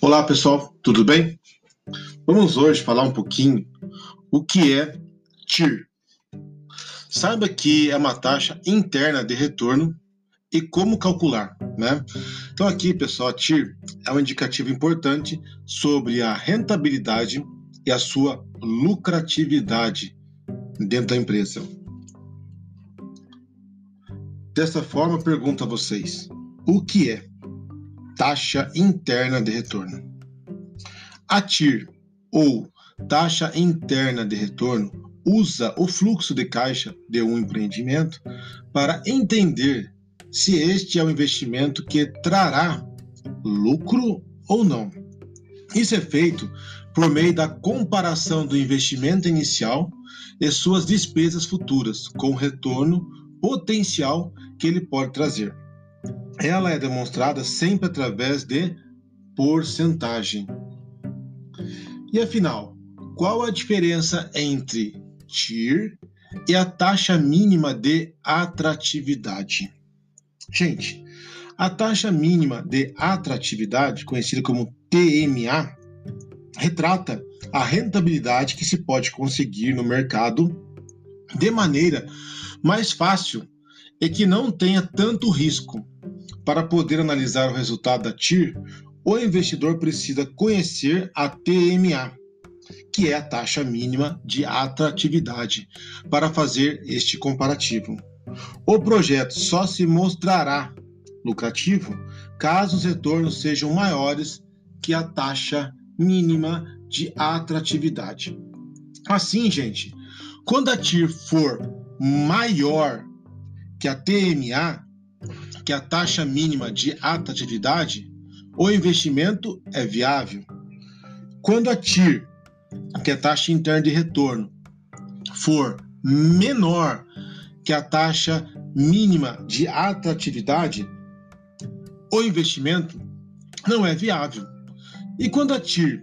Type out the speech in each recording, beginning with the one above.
Olá pessoal, tudo bem? Vamos hoje falar um pouquinho o que é TIR. Saiba que é uma taxa interna de retorno e como calcular, né? Então aqui, pessoal, a TIR é um indicativo importante sobre a rentabilidade e a sua lucratividade dentro da empresa. Dessa forma, pergunto a vocês: o que é taxa interna de retorno. A TIR, ou taxa interna de retorno, usa o fluxo de caixa de um empreendimento para entender se este é um investimento que trará lucro ou não. Isso é feito por meio da comparação do investimento inicial e suas despesas futuras com o retorno potencial que ele pode trazer ela é demonstrada sempre através de porcentagem. E afinal, qual a diferença entre TIR e a taxa mínima de atratividade? Gente, a taxa mínima de atratividade, conhecida como TMA, retrata a rentabilidade que se pode conseguir no mercado de maneira mais fácil e que não tenha tanto risco para poder analisar o resultado da TIR, o investidor precisa conhecer a TMA, que é a taxa mínima de atratividade, para fazer este comparativo. O projeto só se mostrará lucrativo caso os retornos sejam maiores que a taxa mínima de atratividade. Assim, gente, quando a TIR for maior que a TMA, que a taxa mínima de atratividade, o investimento é viável. Quando a TIR, que é a taxa interna de retorno, for menor que a taxa mínima de atratividade, o investimento não é viável. E quando a TIR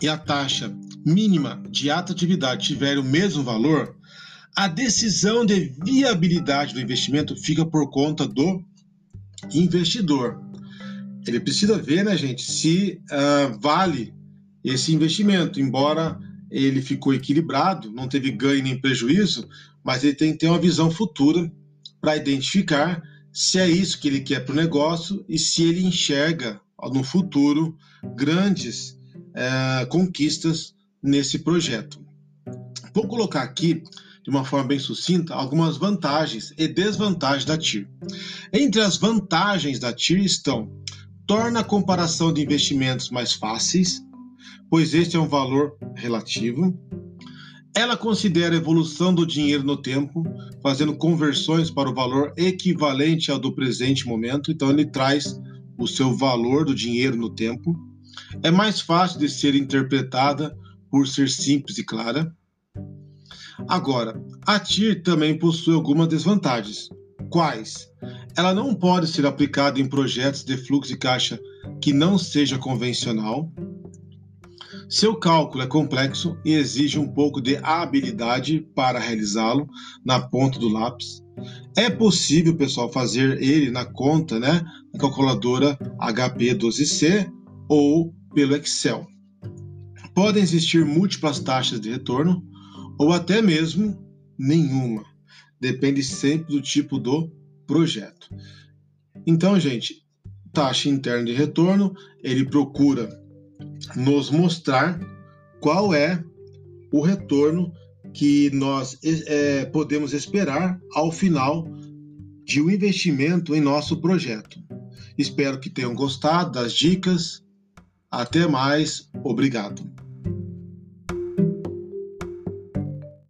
e a taxa mínima de atratividade tiverem o mesmo valor, a decisão de viabilidade do investimento fica por conta do investidor. Ele precisa ver, né, gente, se uh, vale esse investimento, embora ele ficou equilibrado, não teve ganho nem prejuízo, mas ele tem que ter uma visão futura para identificar se é isso que ele quer para o negócio e se ele enxerga no futuro grandes uh, conquistas nesse projeto. Vou colocar aqui de uma forma bem sucinta, algumas vantagens e desvantagens da TIR. Entre as vantagens da TIR estão: torna a comparação de investimentos mais fáceis, pois este é um valor relativo. Ela considera a evolução do dinheiro no tempo, fazendo conversões para o valor equivalente ao do presente momento, então ele traz o seu valor do dinheiro no tempo. É mais fácil de ser interpretada por ser simples e clara. Agora, a TIR também possui algumas desvantagens. Quais? Ela não pode ser aplicada em projetos de fluxo de caixa que não seja convencional. Seu cálculo é complexo e exige um pouco de habilidade para realizá-lo na ponta do lápis. É possível, pessoal, fazer ele na conta, né, na calculadora HP12C ou pelo Excel. Podem existir múltiplas taxas de retorno, ou até mesmo nenhuma. Depende sempre do tipo do projeto. Então, gente, taxa interna de retorno, ele procura nos mostrar qual é o retorno que nós é, podemos esperar ao final de um investimento em nosso projeto. Espero que tenham gostado das dicas. Até mais. Obrigado.